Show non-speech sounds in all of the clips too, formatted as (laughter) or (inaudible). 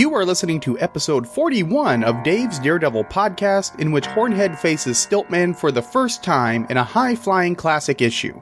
You are listening to episode 41 of Dave's Daredevil podcast, in which Hornhead faces Stiltman for the first time in a high flying classic issue.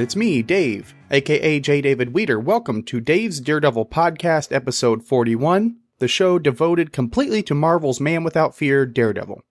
It's me, Dave, aka J. David Weeder. Welcome to Dave's Daredevil podcast, episode 41, the show devoted completely to Marvel's Man Without Fear, Daredevil.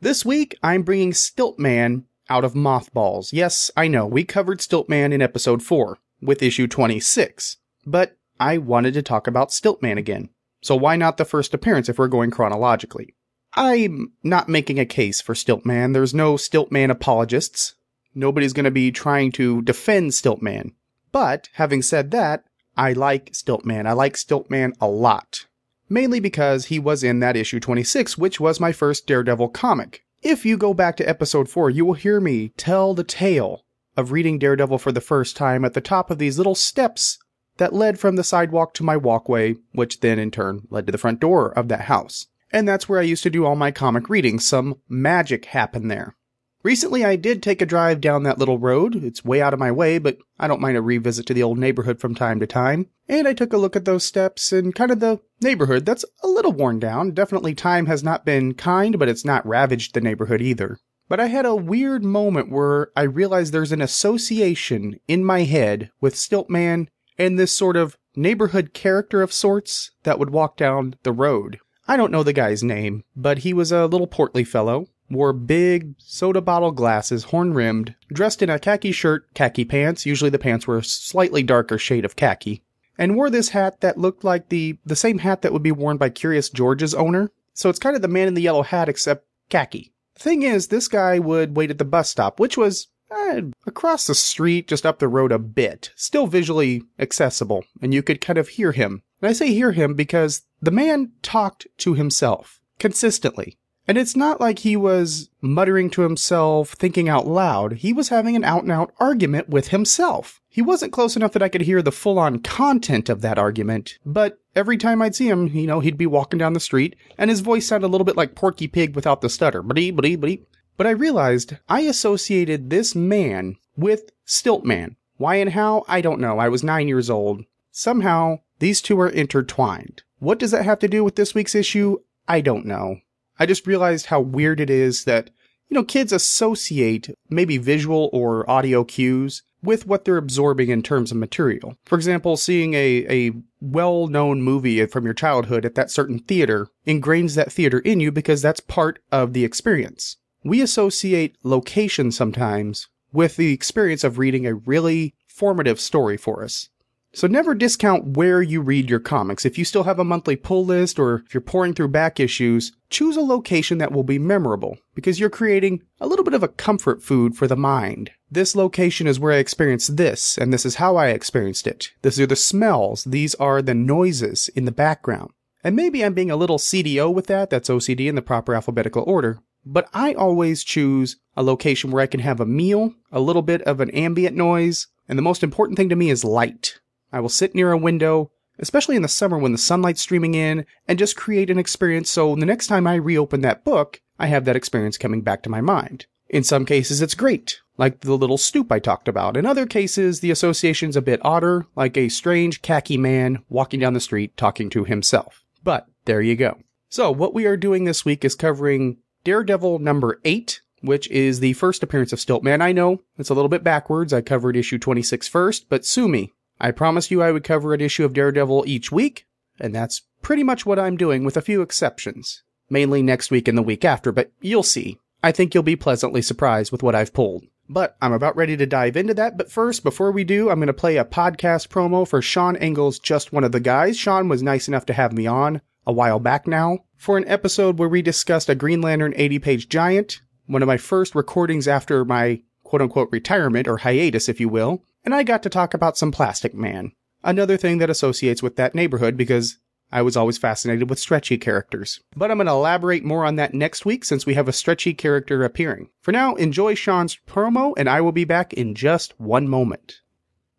This week, I'm bringing Stiltman out of mothballs. Yes, I know, we covered Stiltman in episode 4, with issue 26, but I wanted to talk about Stiltman again. So why not the first appearance if we're going chronologically? I'm not making a case for Stiltman. There's no Stiltman apologists. Nobody's going to be trying to defend Stiltman. But having said that, I like Stiltman. I like Stiltman a lot. Mainly because he was in that issue 26, which was my first Daredevil comic. If you go back to episode 4, you will hear me tell the tale of reading Daredevil for the first time at the top of these little steps that led from the sidewalk to my walkway, which then in turn led to the front door of that house. And that's where I used to do all my comic reading. Some magic happened there. Recently, I did take a drive down that little road. It's way out of my way, but I don't mind a revisit to the old neighborhood from time to time. And I took a look at those steps and kind of the neighborhood that's a little worn down. Definitely time has not been kind, but it's not ravaged the neighborhood either. But I had a weird moment where I realized there's an association in my head with Stiltman and this sort of neighborhood character of sorts that would walk down the road. I don't know the guy's name, but he was a little portly fellow, wore big soda bottle glasses, horn rimmed, dressed in a khaki shirt, khaki pants, usually the pants were a slightly darker shade of khaki, and wore this hat that looked like the, the same hat that would be worn by Curious George's owner. So it's kind of the man in the yellow hat except khaki. Thing is, this guy would wait at the bus stop, which was uh, across the street, just up the road a bit, still visually accessible, and you could kind of hear him. And I say hear him because the man talked to himself consistently. And it's not like he was muttering to himself, thinking out loud. He was having an out and out argument with himself. He wasn't close enough that I could hear the full on content of that argument, but every time I'd see him, you know, he'd be walking down the street, and his voice sounded a little bit like Porky Pig without the stutter. Blee, blee, blee. But I realized I associated this man with Stiltman. Why and how, I don't know. I was nine years old. Somehow, these two are intertwined. What does that have to do with this week's issue? I don't know. I just realized how weird it is that, you know, kids associate maybe visual or audio cues with what they're absorbing in terms of material. For example, seeing a, a well known movie from your childhood at that certain theater ingrains that theater in you because that's part of the experience. We associate location sometimes with the experience of reading a really formative story for us. So never discount where you read your comics. If you still have a monthly pull list or if you're pouring through back issues, choose a location that will be memorable because you're creating a little bit of a comfort food for the mind. This location is where I experienced this, and this is how I experienced it. These are the smells, these are the noises in the background. And maybe I'm being a little CDO with that, that's OCD in the proper alphabetical order, but I always choose a location where I can have a meal, a little bit of an ambient noise, and the most important thing to me is light. I will sit near a window, especially in the summer when the sunlight's streaming in, and just create an experience so the next time I reopen that book, I have that experience coming back to my mind. In some cases, it's great, like the little stoop I talked about. In other cases, the association's a bit odder, like a strange khaki man walking down the street talking to himself. But there you go. So, what we are doing this week is covering Daredevil number 8, which is the first appearance of Stiltman. I know it's a little bit backwards. I covered issue 26 first, but sue me. I promised you I would cover an issue of Daredevil each week, and that's pretty much what I'm doing with a few exceptions. Mainly next week and the week after, but you'll see. I think you'll be pleasantly surprised with what I've pulled. But I'm about ready to dive into that. But first, before we do, I'm going to play a podcast promo for Sean Engel's Just One of the Guys. Sean was nice enough to have me on a while back now for an episode where we discussed a Green Lantern 80 page giant, one of my first recordings after my quote unquote retirement or hiatus, if you will, and I got to talk about some Plastic Man. Another thing that associates with that neighborhood because I was always fascinated with stretchy characters. But I'm going to elaborate more on that next week since we have a stretchy character appearing. For now, enjoy Sean's promo, and I will be back in just one moment.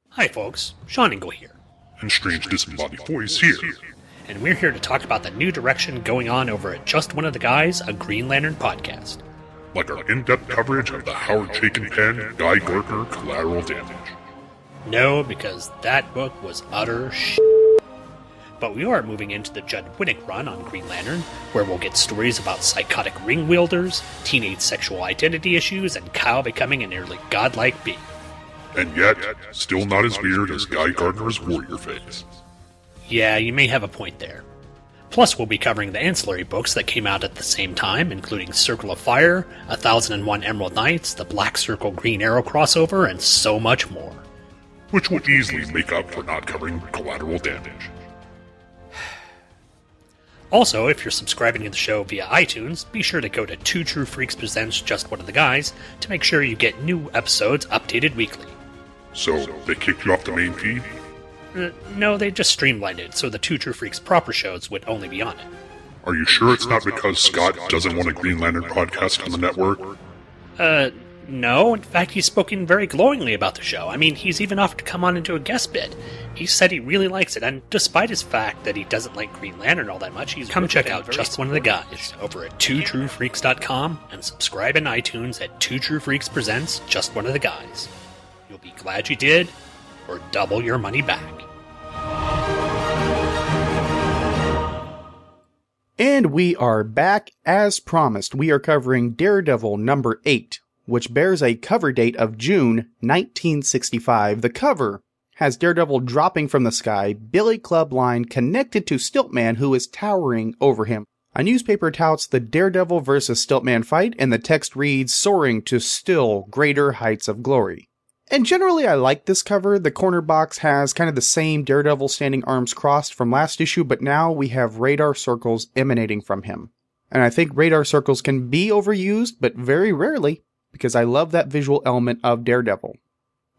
Hi, folks. Sean Ingle here. And strange disembodied voice here. And we're here to talk about the new direction going on over at Just One of the Guys, a Green Lantern podcast. Like our in depth coverage of the Howard Chaykin pen Guy Gardner collateral damage. No, because that book was utter sh. But we are moving into the Judd Winick run on Green Lantern, where we'll get stories about psychotic ring wielders, teenage sexual identity issues, and Kyle becoming a nearly godlike being. And yet, still not as weird as Guy Gardner's warrior phase. Yeah, you may have a point there. Plus, we'll be covering the ancillary books that came out at the same time, including Circle of Fire, A Thousand and One Emerald Knights, the Black Circle Green Arrow crossover, and so much more. Which would easily make up for not covering collateral damage. (sighs) Also, if you're subscribing to the show via iTunes, be sure to go to Two True Freaks Presents Just One of the Guys to make sure you get new episodes updated weekly. So, they kicked you off the main feed? Uh, no, they just streamlined it so the Two True Freaks proper shows would only be on it. Are you sure it's not because Scott doesn't want a Green Lantern podcast on the network? Uh, no. In fact, he's spoken very glowingly about the show. I mean, he's even offered to come on into a guest bit. He said he really likes it, and despite his fact that he doesn't like Green Lantern all that much, he's come check out Just One of the Guys over at twotruefreaks.com and subscribe in iTunes at Two True Freaks Presents Just One of the Guys. You'll be glad you did, or double your money back. And we are back as promised. We are covering Daredevil number 8, which bears a cover date of June 1965. The cover has Daredevil dropping from the sky, Billy Club line connected to Stiltman who is towering over him. A newspaper touts the Daredevil versus Stiltman fight and the text reads soaring to still greater heights of glory. And generally, I like this cover. The corner box has kind of the same Daredevil standing arms crossed from last issue, but now we have radar circles emanating from him. And I think radar circles can be overused, but very rarely, because I love that visual element of Daredevil.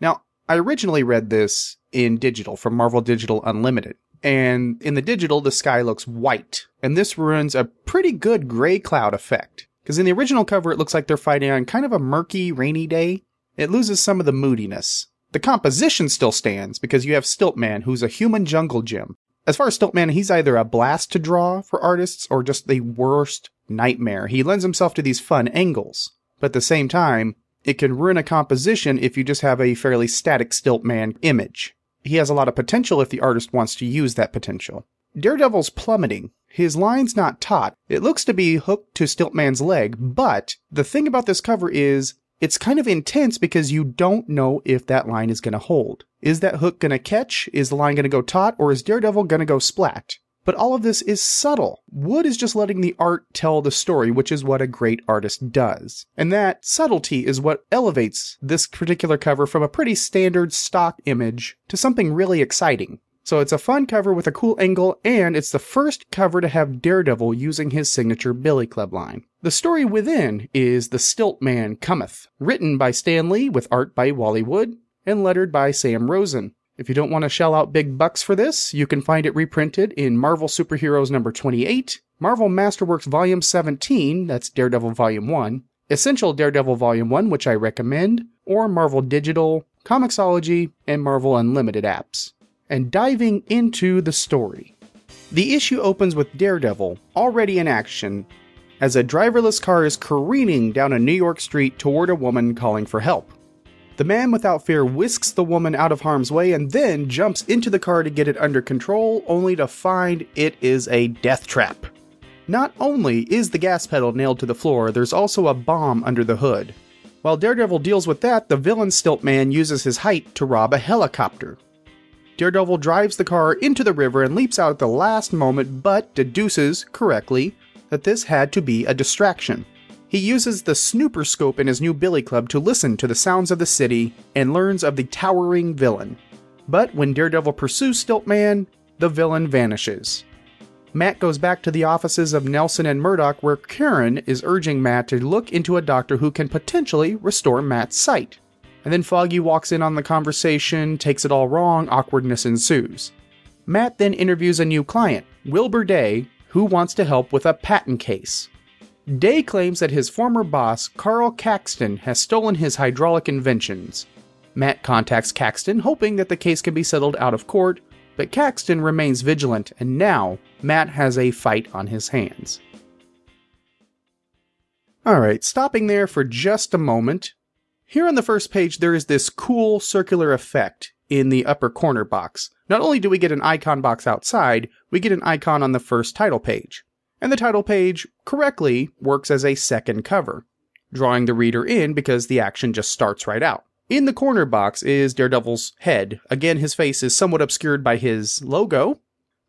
Now, I originally read this in digital from Marvel Digital Unlimited. And in the digital, the sky looks white. And this ruins a pretty good gray cloud effect. Because in the original cover, it looks like they're fighting on kind of a murky, rainy day it loses some of the moodiness. The composition still stands because you have Stiltman, who's a human jungle gym. As far as Stiltman, he's either a blast to draw for artists or just the worst nightmare. He lends himself to these fun angles. But at the same time, it can ruin a composition if you just have a fairly static Stiltman image. He has a lot of potential if the artist wants to use that potential. Daredevil's plummeting. His line's not taut. It looks to be hooked to Stiltman's leg, but the thing about this cover is it's kind of intense because you don't know if that line is going to hold. Is that hook going to catch? Is the line going to go taut? Or is Daredevil going to go splat? But all of this is subtle. Wood is just letting the art tell the story, which is what a great artist does. And that subtlety is what elevates this particular cover from a pretty standard stock image to something really exciting. So it's a fun cover with a cool angle, and it's the first cover to have Daredevil using his signature Billy Club line. The story within is The Stilt Man Cometh, written by Stan Lee with art by Wally Wood and lettered by Sam Rosen. If you don't want to shell out big bucks for this, you can find it reprinted in Marvel Superheroes number 28, Marvel Masterworks volume 17, that's Daredevil volume 1, Essential Daredevil volume 1, which I recommend, or Marvel Digital, Comixology, and Marvel Unlimited apps and diving into the story. The issue opens with Daredevil, already in action, as a driverless car is careening down a New York street toward a woman calling for help. The man without fear whisks the woman out of harm's way and then jumps into the car to get it under control, only to find it is a death trap. Not only is the gas pedal nailed to the floor, there's also a bomb under the hood. While Daredevil deals with that, the villain Stiltman uses his height to rob a helicopter. Daredevil drives the car into the river and leaps out at the last moment, but deduces, correctly, that this had to be a distraction. He uses the snooper scope in his new billy club to listen to the sounds of the city and learns of the towering villain. But when Daredevil pursues Stiltman, the villain vanishes. Matt goes back to the offices of Nelson and Murdock, where Karen is urging Matt to look into a doctor who can potentially restore Matt's sight. And then Foggy walks in on the conversation, takes it all wrong, awkwardness ensues. Matt then interviews a new client, Wilbur Day, who wants to help with a patent case. Day claims that his former boss, Carl Caxton, has stolen his hydraulic inventions. Matt contacts Caxton, hoping that the case can be settled out of court, but Caxton remains vigilant, and now Matt has a fight on his hands. Alright, stopping there for just a moment. Here on the first page, there is this cool circular effect in the upper corner box. Not only do we get an icon box outside, we get an icon on the first title page. And the title page correctly works as a second cover, drawing the reader in because the action just starts right out. In the corner box is Daredevil's head. Again, his face is somewhat obscured by his logo,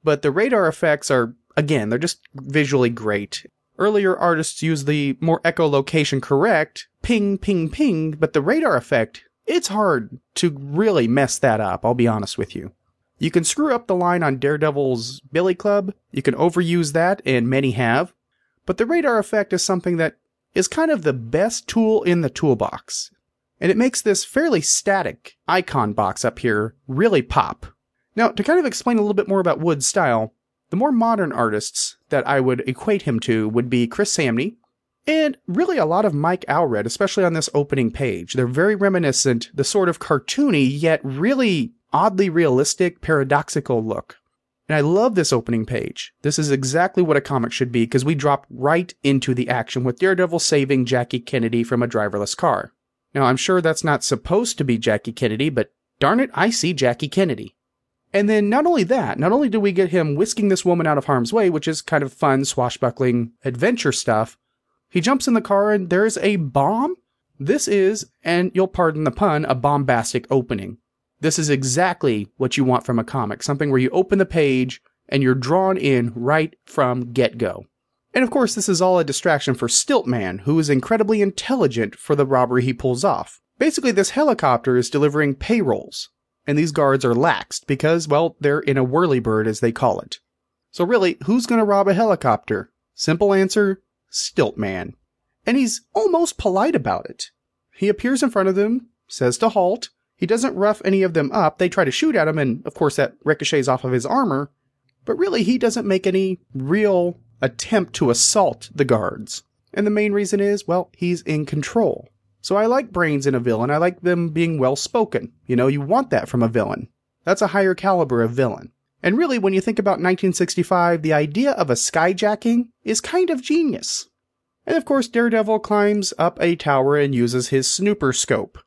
but the radar effects are, again, they're just visually great. Earlier artists used the more echolocation correct ping, ping, ping, but the radar effect, it's hard to really mess that up, I'll be honest with you. You can screw up the line on Daredevil's Billy Club, you can overuse that, and many have, but the radar effect is something that is kind of the best tool in the toolbox. And it makes this fairly static icon box up here really pop. Now, to kind of explain a little bit more about Wood's style, the more modern artists that I would equate him to would be Chris Samnee, and really a lot of Mike Allred, especially on this opening page. They're very reminiscent, the sort of cartoony, yet really oddly realistic, paradoxical look. And I love this opening page. This is exactly what a comic should be because we drop right into the action with Daredevil saving Jackie Kennedy from a driverless car. Now, I'm sure that's not supposed to be Jackie Kennedy, but darn it, I see Jackie Kennedy. And then not only that, not only do we get him whisking this woman out of harm's way, which is kind of fun, swashbuckling adventure stuff, he jumps in the car and there's a bomb. This is, and you'll pardon the pun, a bombastic opening. This is exactly what you want from a comic something where you open the page and you're drawn in right from get go. And of course, this is all a distraction for Stiltman, who is incredibly intelligent for the robbery he pulls off. Basically, this helicopter is delivering payrolls, and these guards are laxed because, well, they're in a whirlybird, as they call it. So, really, who's going to rob a helicopter? Simple answer Stiltman. And he's almost polite about it. He appears in front of them, says to halt. He doesn't rough any of them up. They try to shoot at him, and of course, that ricochets off of his armor. But really, he doesn't make any real attempt to assault the guards. And the main reason is, well, he's in control. So I like brains in a villain. I like them being well spoken. You know, you want that from a villain. That's a higher caliber of villain. And really, when you think about 1965, the idea of a skyjacking is kind of genius. And of course, Daredevil climbs up a tower and uses his snooper scope.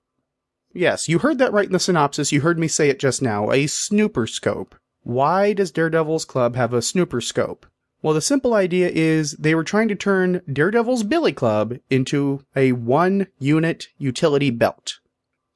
Yes, you heard that right in the synopsis. You heard me say it just now a snooper scope. Why does Daredevil's club have a snooper scope? Well, the simple idea is they were trying to turn Daredevil's Billy Club into a one unit utility belt.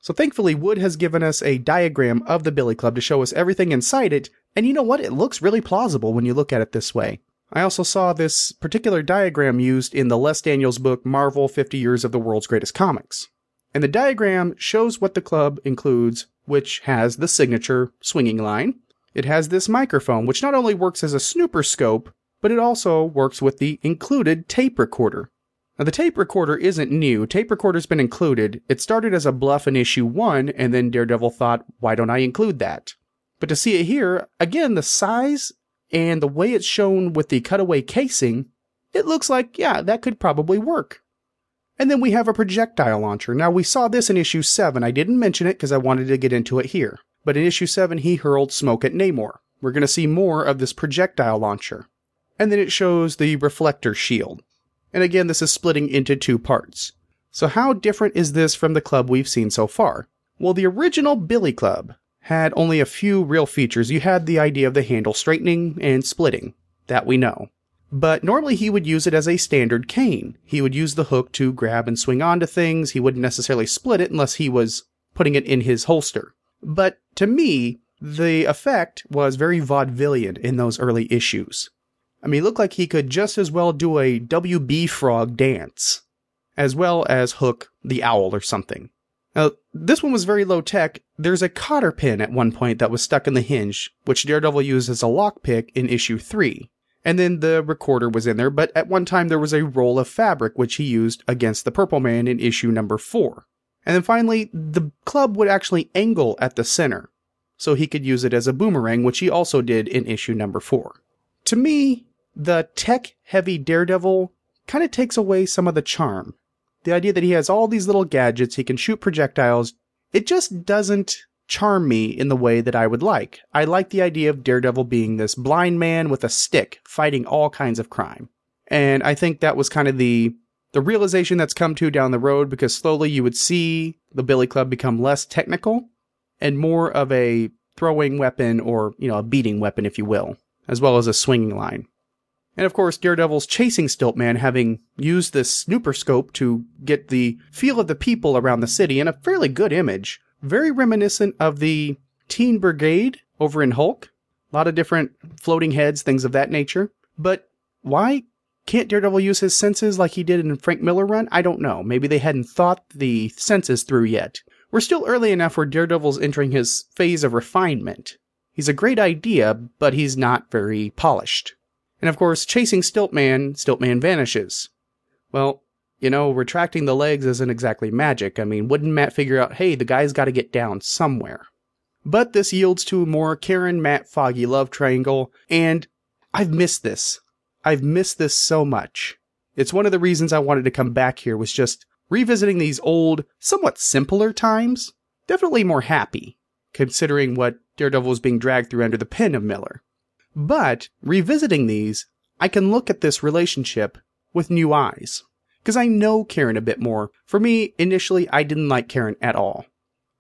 So thankfully, Wood has given us a diagram of the Billy Club to show us everything inside it, and you know what? It looks really plausible when you look at it this way. I also saw this particular diagram used in the Les Daniels book Marvel 50 Years of the World's Greatest Comics. And the diagram shows what the club includes, which has the signature swinging line. It has this microphone, which not only works as a snooper scope, but it also works with the included tape recorder. Now, the tape recorder isn't new. Tape recorder's been included. It started as a bluff in issue 1, and then Daredevil thought, why don't I include that? But to see it here, again, the size and the way it's shown with the cutaway casing, it looks like, yeah, that could probably work. And then we have a projectile launcher. Now, we saw this in issue 7. I didn't mention it because I wanted to get into it here. But in issue 7, he hurled smoke at Namor. We're going to see more of this projectile launcher and then it shows the reflector shield. And again, this is splitting into two parts. So how different is this from the club we've seen so far? Well, the original Billy Club had only a few real features. You had the idea of the handle straightening and splitting. That we know. But normally he would use it as a standard cane. He would use the hook to grab and swing onto things. He wouldn't necessarily split it unless he was putting it in his holster. But to me, the effect was very vaudevillian in those early issues. I mean, it looked like he could just as well do a WB frog dance, as well as hook the owl or something. Now, this one was very low tech. There's a cotter pin at one point that was stuck in the hinge, which Daredevil used as a lockpick in issue 3. And then the recorder was in there, but at one time there was a roll of fabric which he used against the Purple Man in issue number four. And then finally, the club would actually angle at the center, so he could use it as a boomerang, which he also did in issue number four. To me, the tech heavy Daredevil kind of takes away some of the charm. The idea that he has all these little gadgets, he can shoot projectiles, it just doesn't charm me in the way that I would like. I like the idea of Daredevil being this blind man with a stick fighting all kinds of crime. And I think that was kind of the the realization that's come to down the road because slowly you would see the Billy Club become less technical and more of a throwing weapon or, you know, a beating weapon if you will, as well as a swinging line. And of course, Daredevil's chasing Stiltman, having used this snooper scope to get the feel of the people around the city in a fairly good image, very reminiscent of the Teen Brigade over in Hulk. A lot of different floating heads, things of that nature. But why can't Daredevil use his senses like he did in Frank Miller run? I don't know. Maybe they hadn't thought the senses through yet. We're still early enough where Daredevil's entering his phase of refinement. He's a great idea, but he's not very polished. And of course, chasing Stiltman, Stiltman vanishes. Well, you know, retracting the legs isn't exactly magic. I mean, wouldn't Matt figure out, hey, the guy's got to get down somewhere? But this yields to a more Karen Matt Foggy love triangle, and I've missed this. I've missed this so much. It's one of the reasons I wanted to come back here was just revisiting these old, somewhat simpler times. Definitely more happy, considering what Daredevil was being dragged through under the pen of Miller. But revisiting these, I can look at this relationship with new eyes because I know Karen a bit more. For me, initially, I didn't like Karen at all.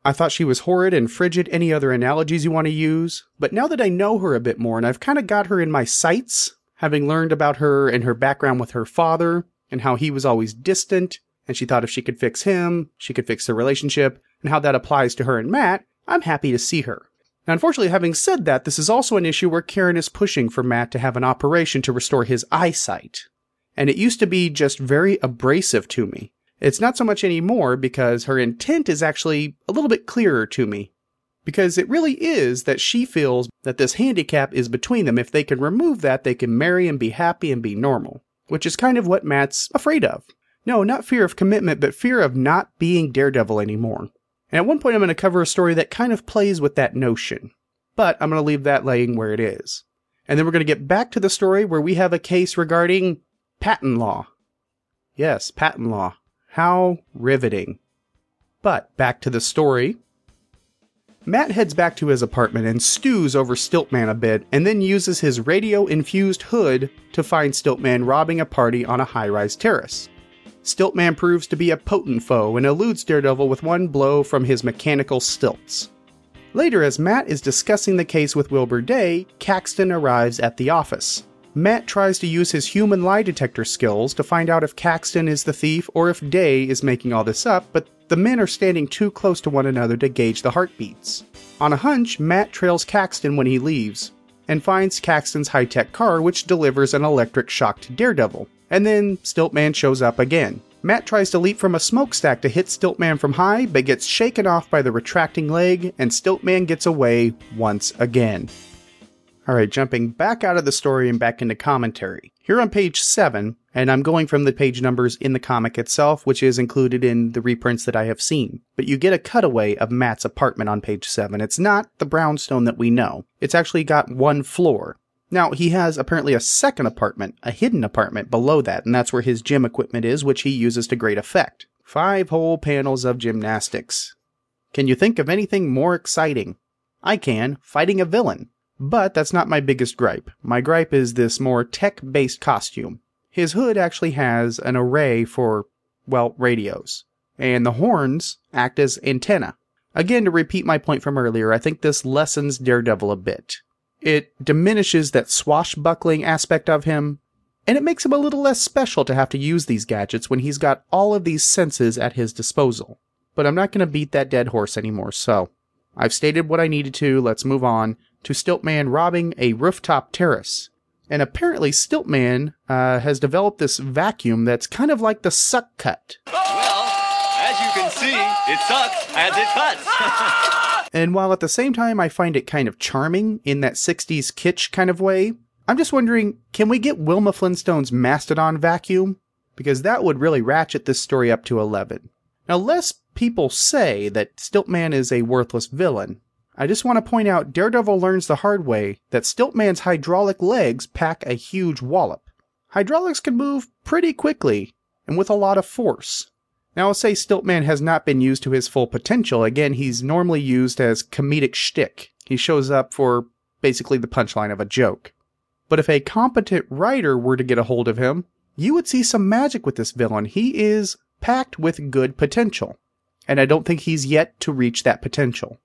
I thought she was horrid and frigid, any other analogies you want to use, but now that I know her a bit more and I've kind of got her in my sights, having learned about her and her background with her father, and how he was always distant, and she thought if she could fix him, she could fix the relationship, and how that applies to her and Matt, I'm happy to see her. Now, unfortunately, having said that, this is also an issue where Karen is pushing for Matt to have an operation to restore his eyesight and it used to be just very abrasive to me. It's not so much anymore because her intent is actually a little bit clearer to me. Because it really is that she feels that this handicap is between them. If they can remove that, they can marry and be happy and be normal, which is kind of what Matt's afraid of. No, not fear of commitment, but fear of not being Daredevil anymore. And at one point, I'm going to cover a story that kind of plays with that notion, but I'm going to leave that laying where it is. And then we're going to get back to the story where we have a case regarding Patent law. Yes, patent law. How riveting. But back to the story. Matt heads back to his apartment and stews over Stiltman a bit, and then uses his radio infused hood to find Stiltman robbing a party on a high rise terrace. Stiltman proves to be a potent foe and eludes Daredevil with one blow from his mechanical stilts. Later, as Matt is discussing the case with Wilbur Day, Caxton arrives at the office. Matt tries to use his human lie detector skills to find out if Caxton is the thief or if Day is making all this up, but the men are standing too close to one another to gauge the heartbeats. On a hunch, Matt trails Caxton when he leaves, and finds Caxton's high tech car, which delivers an electric shock to Daredevil. And then Stiltman shows up again. Matt tries to leap from a smokestack to hit Stiltman from high, but gets shaken off by the retracting leg, and Stiltman gets away once again. All right, jumping back out of the story and back into commentary. Here on page 7, and I'm going from the page numbers in the comic itself, which is included in the reprints that I have seen. But you get a cutaway of Matt's apartment on page 7. It's not the brownstone that we know, it's actually got one floor. Now, he has apparently a second apartment, a hidden apartment below that, and that's where his gym equipment is, which he uses to great effect. Five whole panels of gymnastics. Can you think of anything more exciting? I can, fighting a villain. But that's not my biggest gripe. My gripe is this more tech based costume. His hood actually has an array for, well, radios. And the horns act as antenna. Again, to repeat my point from earlier, I think this lessens Daredevil a bit. It diminishes that swashbuckling aspect of him, and it makes him a little less special to have to use these gadgets when he's got all of these senses at his disposal. But I'm not going to beat that dead horse anymore, so I've stated what I needed to, let's move on to Stiltman robbing a rooftop terrace. And apparently, Stiltman uh, has developed this vacuum that's kind of like the suck cut. Well, as you can see, it sucks as it cuts. (laughs) and while at the same time I find it kind of charming in that 60s kitsch kind of way, I'm just wondering, can we get Wilma Flintstone's Mastodon vacuum? Because that would really ratchet this story up to 11. Now, less people say that Stiltman is a worthless villain. I just want to point out Daredevil learns the hard way that Stiltman's hydraulic legs pack a huge wallop. Hydraulics can move pretty quickly and with a lot of force. Now, I'll say Stiltman has not been used to his full potential. Again, he's normally used as comedic shtick. He shows up for basically the punchline of a joke. But if a competent writer were to get a hold of him, you would see some magic with this villain. He is packed with good potential, and I don't think he's yet to reach that potential.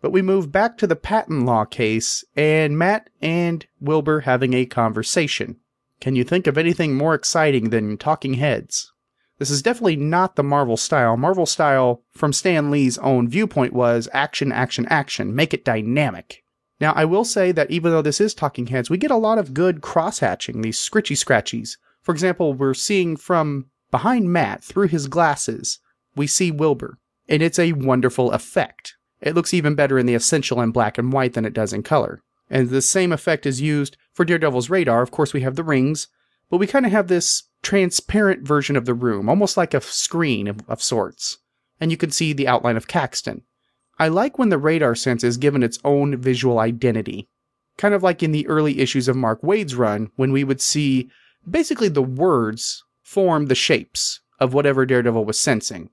But we move back to the patent law case, and Matt and Wilbur having a conversation. Can you think of anything more exciting than talking heads? This is definitely not the Marvel style. Marvel style, from Stan Lee's own viewpoint, was action, action, action, make it dynamic. Now, I will say that even though this is Talking Heads, we get a lot of good cross hatching, these scritchy scratchies. For example, we're seeing from behind Matt, through his glasses, we see Wilbur, and it's a wonderful effect. It looks even better in the essential in black and white than it does in color. And the same effect is used for Daredevil's radar. Of course, we have the rings, but we kind of have this transparent version of the room, almost like a screen of, of sorts. And you can see the outline of Caxton. I like when the radar sense is given its own visual identity. Kind of like in the early issues of Mark Waid's run, when we would see basically the words form the shapes of whatever Daredevil was sensing.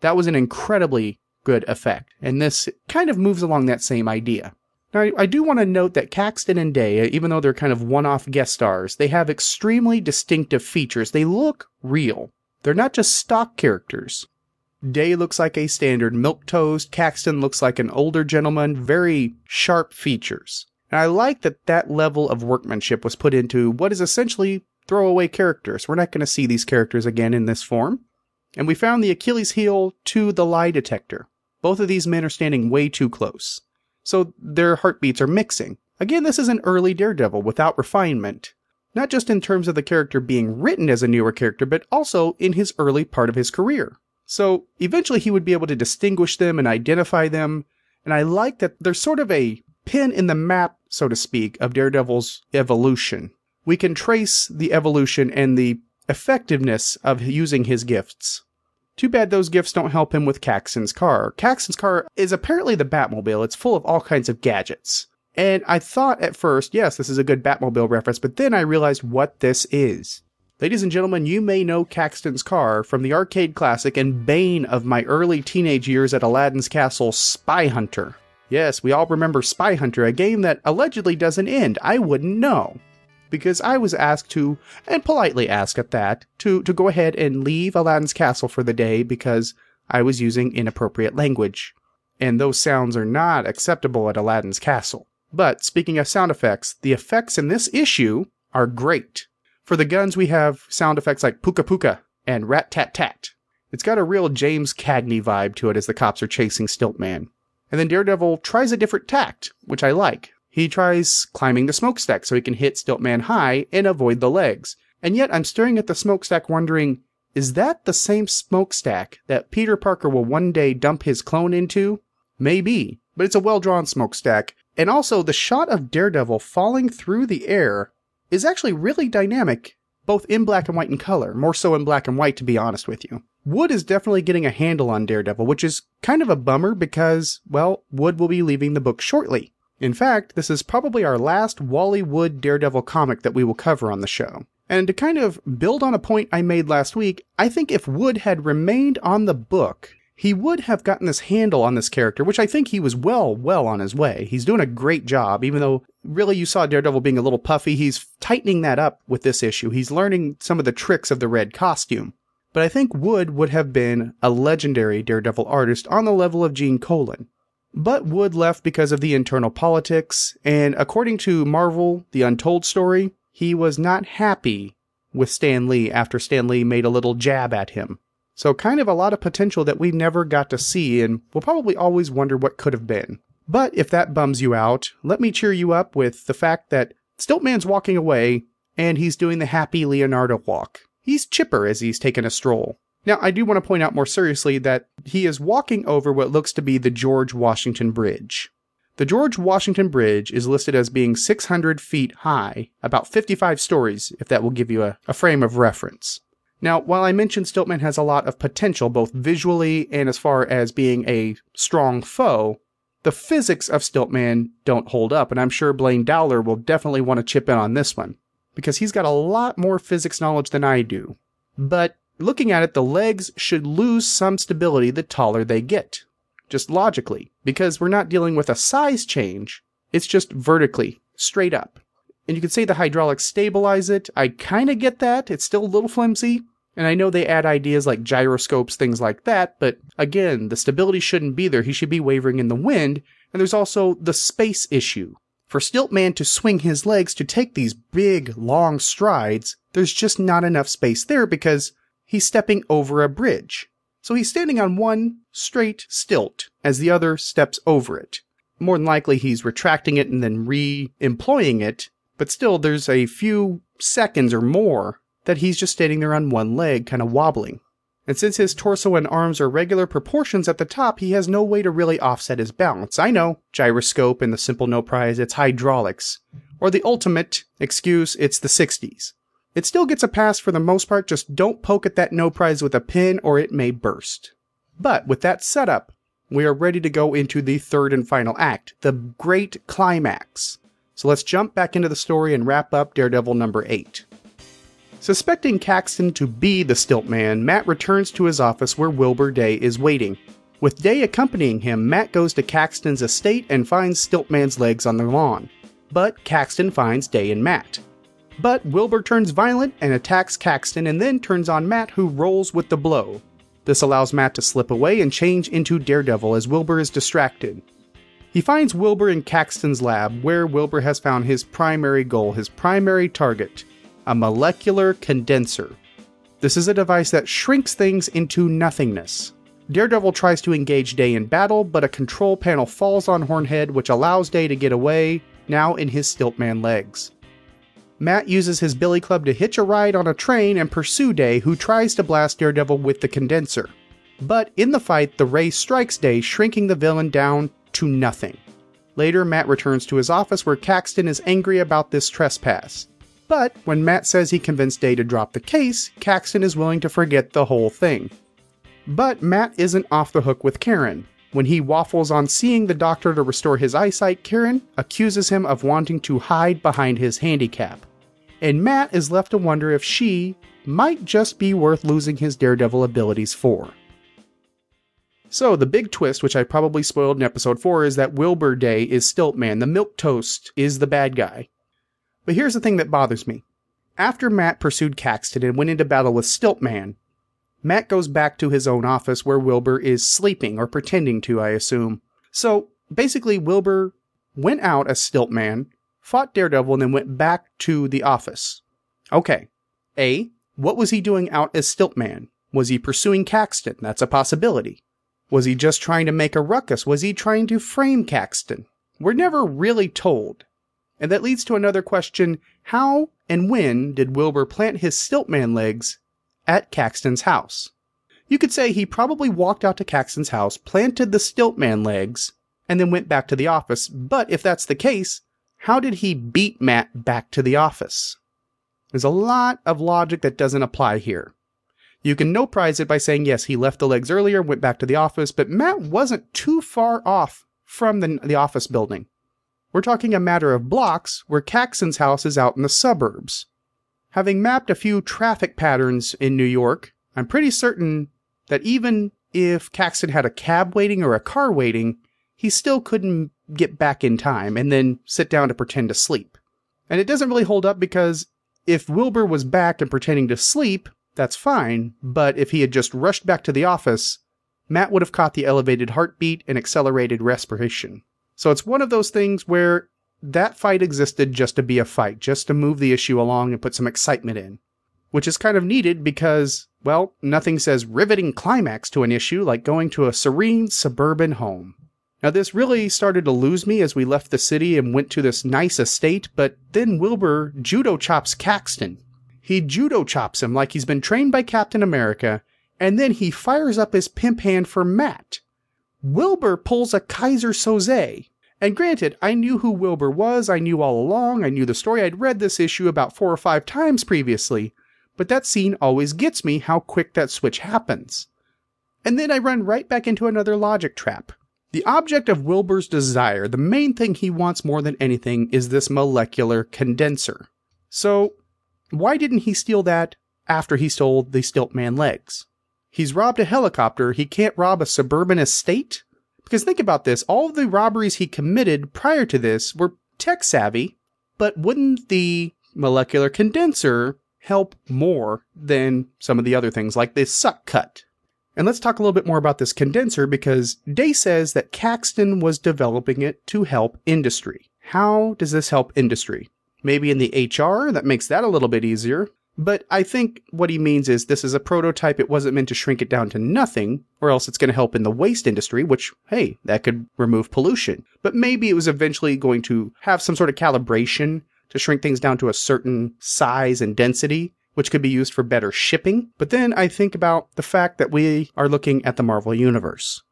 That was an incredibly good effect, and this kind of moves along that same idea. Now, I, do want to note that Caxton and Day, uh, even though they're kind of one off guest stars, they have extremely distinctive features. They look real. They're not just stock characters. Day looks like a standard milk toast. Caxton looks like an older gentleman. Very sharp features. And I like that that level of workmanship was put into what is essentially throwaway characters. We're not going to see these characters again in this form. And we found the Achilles heel to the lie detector. Both of these men are standing way too close. So their heartbeats are mixing. Again, this is an early Daredevil without refinement. Not just in terms of the character being written as a newer character, but also in his early part of his career. So eventually he would be able to distinguish them and identify them. And I like that there's sort of a pin in the map, so to speak, of Daredevil's evolution. We can trace the evolution and the effectiveness of using his gifts. Too bad those gifts don't help him with Caxton's car. Caxton's car is apparently the Batmobile. It's full of all kinds of gadgets. And I thought at first, yes, this is a good Batmobile reference, but then I realized what this is. Ladies and gentlemen, you may know Caxton's car from the arcade classic and bane of my early teenage years at Aladdin's Castle, Spy Hunter. Yes, we all remember Spy Hunter, a game that allegedly doesn't end. I wouldn't know because I was asked to, and politely asked at that, to, to go ahead and leave Aladdin's castle for the day because I was using inappropriate language. And those sounds are not acceptable at Aladdin's castle. But speaking of sound effects, the effects in this issue are great. For the guns, we have sound effects like puka puka and rat tat tat. It's got a real James Cagney vibe to it as the cops are chasing Stiltman. And then Daredevil tries a different tact, which I like. He tries climbing the smokestack so he can hit Stiltman high and avoid the legs. And yet I'm staring at the smokestack wondering, is that the same smokestack that Peter Parker will one day dump his clone into? Maybe, but it's a well drawn smokestack. And also, the shot of Daredevil falling through the air is actually really dynamic, both in black and white in color, more so in black and white, to be honest with you. Wood is definitely getting a handle on Daredevil, which is kind of a bummer because, well, Wood will be leaving the book shortly. In fact, this is probably our last Wally Wood Daredevil comic that we will cover on the show. And to kind of build on a point I made last week, I think if Wood had remained on the book, he would have gotten this handle on this character, which I think he was well, well on his way. He's doing a great job, even though really you saw Daredevil being a little puffy. He's tightening that up with this issue. He's learning some of the tricks of the red costume. But I think Wood would have been a legendary Daredevil artist on the level of Gene Colan. But Wood left because of the internal politics, and according to Marvel, The Untold Story, he was not happy with Stan Lee after Stan Lee made a little jab at him. So, kind of a lot of potential that we never got to see, and we'll probably always wonder what could have been. But if that bums you out, let me cheer you up with the fact that Stiltman's walking away, and he's doing the happy Leonardo walk. He's chipper as he's taking a stroll. Now, I do want to point out more seriously that he is walking over what looks to be the George Washington Bridge. The George Washington Bridge is listed as being 600 feet high, about 55 stories, if that will give you a, a frame of reference. Now, while I mentioned Stiltman has a lot of potential, both visually and as far as being a strong foe, the physics of Stiltman don't hold up, and I'm sure Blaine Dowler will definitely want to chip in on this one, because he's got a lot more physics knowledge than I do. But looking at it, the legs should lose some stability the taller they get. Just logically, because we're not dealing with a size change, it's just vertically, straight up. And you could say the hydraulics stabilize it. I kind of get that. It's still a little flimsy. And I know they add ideas like gyroscopes, things like that, but again, the stability shouldn't be there. He should be wavering in the wind. And there's also the space issue. For Stiltman to swing his legs to take these big, long strides, there's just not enough space there because he's stepping over a bridge. So he's standing on one straight stilt as the other steps over it. More than likely, he's retracting it and then re employing it, but still, there's a few seconds or more that he's just standing there on one leg, kind of wobbling. And since his torso and arms are regular proportions at the top, he has no way to really offset his balance. I know, gyroscope and the simple no prize, it's hydraulics. Or the ultimate excuse, it's the 60s. It still gets a pass for the most part, just don't poke at that no prize with a pin or it may burst. But with that setup, we are ready to go into the third and final act, the great climax. So let's jump back into the story and wrap up Daredevil number 8. Suspecting Caxton to be the Stiltman, Matt returns to his office where Wilbur Day is waiting. With Day accompanying him, Matt goes to Caxton's estate and finds Stiltman's legs on the lawn. But Caxton finds Day and Matt. But Wilbur turns violent and attacks Caxton and then turns on Matt, who rolls with the blow. This allows Matt to slip away and change into Daredevil as Wilbur is distracted. He finds Wilbur in Caxton's lab, where Wilbur has found his primary goal, his primary target a molecular condenser. This is a device that shrinks things into nothingness. Daredevil tries to engage Day in battle, but a control panel falls on Hornhead, which allows Day to get away, now in his Stiltman legs. Matt uses his billy club to hitch a ride on a train and pursue Day, who tries to blast Daredevil with the condenser. But in the fight, the ray strikes Day, shrinking the villain down to nothing. Later, Matt returns to his office where Caxton is angry about this trespass. But when Matt says he convinced Day to drop the case, Caxton is willing to forget the whole thing. But Matt isn't off the hook with Karen. When he waffles on seeing the doctor to restore his eyesight, Karen accuses him of wanting to hide behind his handicap. And Matt is left to wonder if she might just be worth losing his daredevil abilities for. So, the big twist, which I probably spoiled in episode 4, is that Wilbur Day is Stiltman. The milk toast is the bad guy. But here's the thing that bothers me. After Matt pursued Caxton and went into battle with Stiltman, Matt goes back to his own office where Wilbur is sleeping, or pretending to, I assume. So basically, Wilbur went out as Stiltman, fought Daredevil, and then went back to the office. Okay. A. What was he doing out as Stiltman? Was he pursuing Caxton? That's a possibility. Was he just trying to make a ruckus? Was he trying to frame Caxton? We're never really told. And that leads to another question how and when did Wilbur plant his Stiltman legs at Caxton's house? You could say he probably walked out to Caxton's house, planted the Stiltman legs, and then went back to the office. But if that's the case, how did he beat Matt back to the office? There's a lot of logic that doesn't apply here. You can no prize it by saying, yes, he left the legs earlier, went back to the office, but Matt wasn't too far off from the, the office building. We're talking a matter of blocks where Caxton's house is out in the suburbs. Having mapped a few traffic patterns in New York, I'm pretty certain that even if Caxton had a cab waiting or a car waiting, he still couldn't get back in time and then sit down to pretend to sleep. And it doesn't really hold up because if Wilbur was back and pretending to sleep, that's fine, but if he had just rushed back to the office, Matt would have caught the elevated heartbeat and accelerated respiration. So it's one of those things where that fight existed just to be a fight, just to move the issue along and put some excitement in. Which is kind of needed because, well, nothing says riveting climax to an issue like going to a serene suburban home. Now, this really started to lose me as we left the city and went to this nice estate, but then Wilbur judo chops Caxton. He judo chops him like he's been trained by Captain America, and then he fires up his pimp hand for Matt. Wilbur pulls a Kaiser Söze, And granted, I knew who Wilbur was, I knew all along, I knew the story, I'd read this issue about four or five times previously, but that scene always gets me how quick that switch happens. And then I run right back into another logic trap. The object of Wilbur's desire, the main thing he wants more than anything, is this molecular condenser. So, why didn't he steal that after he stole the Stiltman legs? He's robbed a helicopter, he can't rob a suburban estate? Because think about this all the robberies he committed prior to this were tech savvy, but wouldn't the molecular condenser help more than some of the other things like this suck cut? And let's talk a little bit more about this condenser because Day says that Caxton was developing it to help industry. How does this help industry? Maybe in the HR, that makes that a little bit easier. But I think what he means is this is a prototype. It wasn't meant to shrink it down to nothing, or else it's going to help in the waste industry, which, hey, that could remove pollution. But maybe it was eventually going to have some sort of calibration to shrink things down to a certain size and density, which could be used for better shipping. But then I think about the fact that we are looking at the Marvel Universe.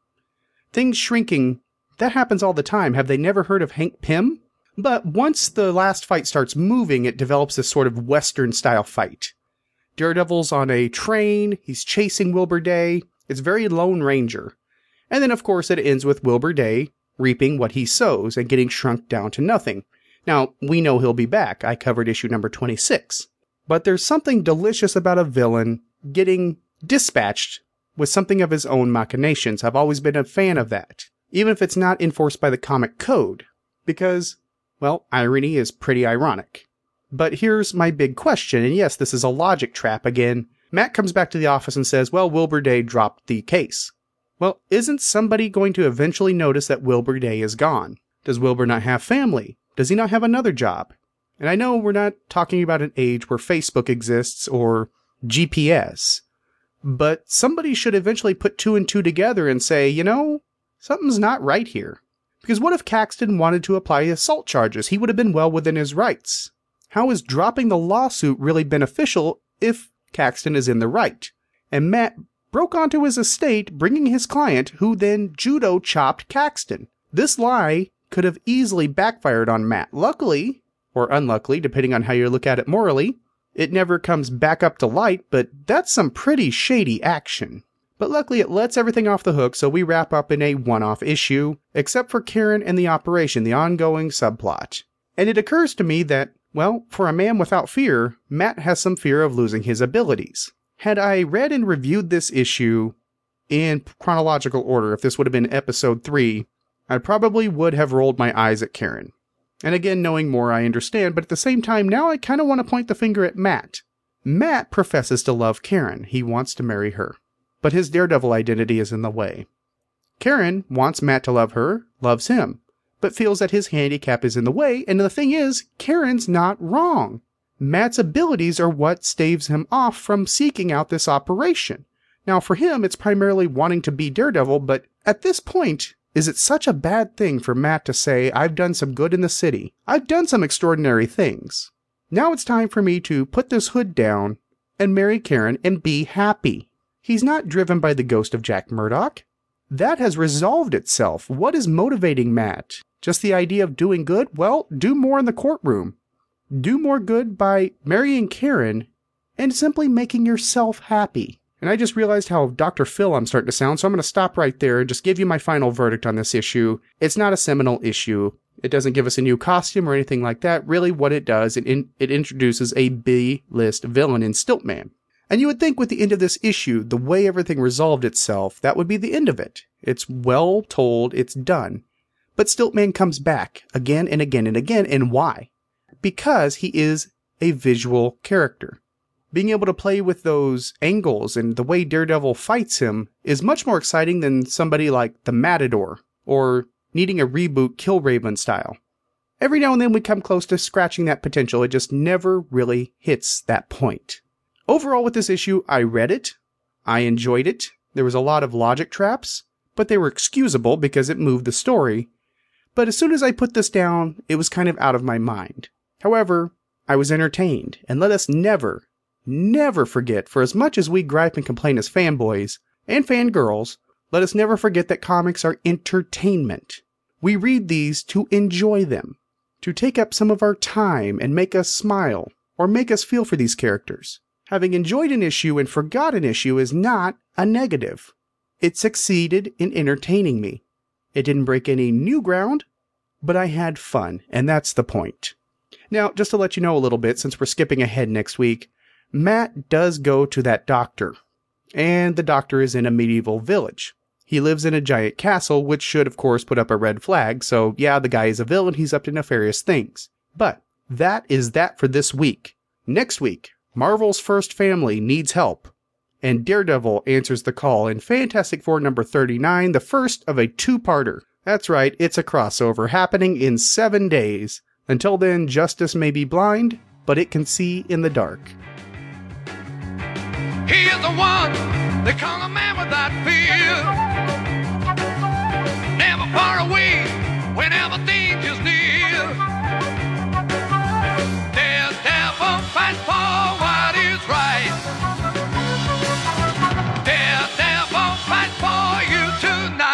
Things shrinking, that happens all the time. Have they never heard of Hank Pym? But once the last fight starts moving, it develops this sort of Western style fight. Daredevil's on a train, he's chasing Wilbur Day. It's very Lone Ranger. And then, of course, it ends with Wilbur Day reaping what he sows and getting shrunk down to nothing. Now, we know he'll be back. I covered issue number 26. But there's something delicious about a villain getting dispatched with something of his own machinations. I've always been a fan of that, even if it's not enforced by the comic code. Because well, irony is pretty ironic. But here's my big question, and yes, this is a logic trap again. Matt comes back to the office and says, Well, Wilbur Day dropped the case. Well, isn't somebody going to eventually notice that Wilbur Day is gone? Does Wilbur not have family? Does he not have another job? And I know we're not talking about an age where Facebook exists or GPS, but somebody should eventually put two and two together and say, you know, something's not right here. Because what if Caxton wanted to apply assault charges? He would have been well within his rights. How is dropping the lawsuit really beneficial if Caxton is in the right? And Matt broke onto his estate, bringing his client, who then judo chopped Caxton. This lie could have easily backfired on Matt. Luckily, or unluckily, depending on how you look at it morally, it never comes back up to light, but that's some pretty shady action. But luckily, it lets everything off the hook, so we wrap up in a one off issue, except for Karen and the operation, the ongoing subplot. And it occurs to me that, well, for a man without fear, Matt has some fear of losing his abilities. Had I read and reviewed this issue in chronological order, if this would have been episode 3, I probably would have rolled my eyes at Karen. And again, knowing more, I understand, but at the same time, now I kind of want to point the finger at Matt. Matt professes to love Karen. He wants to marry her but his daredevil identity is in the way. Karen wants Matt to love her, loves him, but feels that his handicap is in the way, and the thing is, Karen's not wrong. Matt's abilities are what staves him off from seeking out this operation. Now, for him, it's primarily wanting to be Daredevil, but at this point, is it such a bad thing for Matt to say, I've done some good in the city? I've done some extraordinary things. Now it's time for me to put this hood down and marry Karen and be happy. He's not driven by the ghost of Jack Murdock. That has resolved itself. What is motivating Matt? Just the idea of doing good? Well, do more in the courtroom. Do more good by marrying Karen and simply making yourself happy. And I just realized how Dr. Phil I'm starting to sound, so I'm going to stop right there and just give you my final verdict on this issue. It's not a seminal issue. It doesn't give us a new costume or anything like that. Really, what it does, it, in, it introduces a B list villain in Stiltman. And you would think with the end of this issue, the way everything resolved itself, that would be the end of it. It's well told, it's done. But Stiltman comes back again and again and again, and why? Because he is a visual character. Being able to play with those angles and the way Daredevil fights him is much more exciting than somebody like the Matador or needing a reboot Killraven style. Every now and then we come close to scratching that potential, it just never really hits that point. Overall, with this issue, I read it. I enjoyed it. There was a lot of logic traps, but they were excusable because it moved the story. But as soon as I put this down, it was kind of out of my mind. However, I was entertained, and let us never, never forget, for as much as we gripe and complain as fanboys and fangirls, let us never forget that comics are entertainment. We read these to enjoy them, to take up some of our time and make us smile or make us feel for these characters. Having enjoyed an issue and forgot an issue is not a negative. It succeeded in entertaining me. It didn't break any new ground, but I had fun, and that's the point. Now, just to let you know a little bit, since we're skipping ahead next week, Matt does go to that doctor, and the doctor is in a medieval village. He lives in a giant castle, which should, of course, put up a red flag, so yeah, the guy is a villain, he's up to nefarious things. But that is that for this week. Next week, Marvel's first family needs help, and Daredevil answers the call in Fantastic Four number 39, the first of a two parter. That's right, it's a crossover happening in seven days. Until then, justice may be blind, but it can see in the dark. He is the one they call a man without fear. Never far away whenever danger's near. Daredevil fights for what is right. Daredevil fights for you tonight.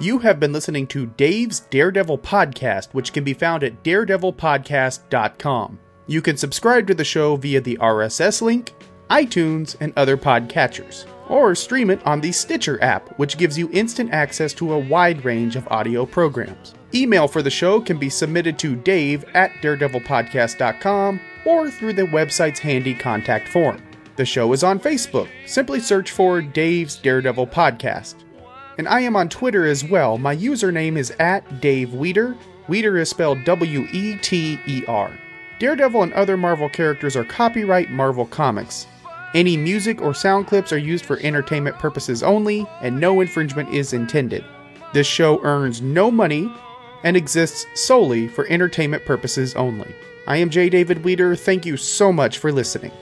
You have been listening to Dave's Daredevil Podcast, which can be found at daredevilpodcast.com. You can subscribe to the show via the RSS link, iTunes, and other podcatchers, or stream it on the Stitcher app, which gives you instant access to a wide range of audio programs. Email for the show can be submitted to dave at daredevilpodcast.com or through the website's handy contact form. The show is on Facebook. Simply search for Dave's Daredevil Podcast. And I am on Twitter as well. My username is at Dave Weter. Weter is spelled W E T E R. Daredevil and other Marvel characters are copyright Marvel Comics. Any music or sound clips are used for entertainment purposes only, and no infringement is intended. This show earns no money and exists solely for entertainment purposes only. I am J. David Weter. Thank you so much for listening.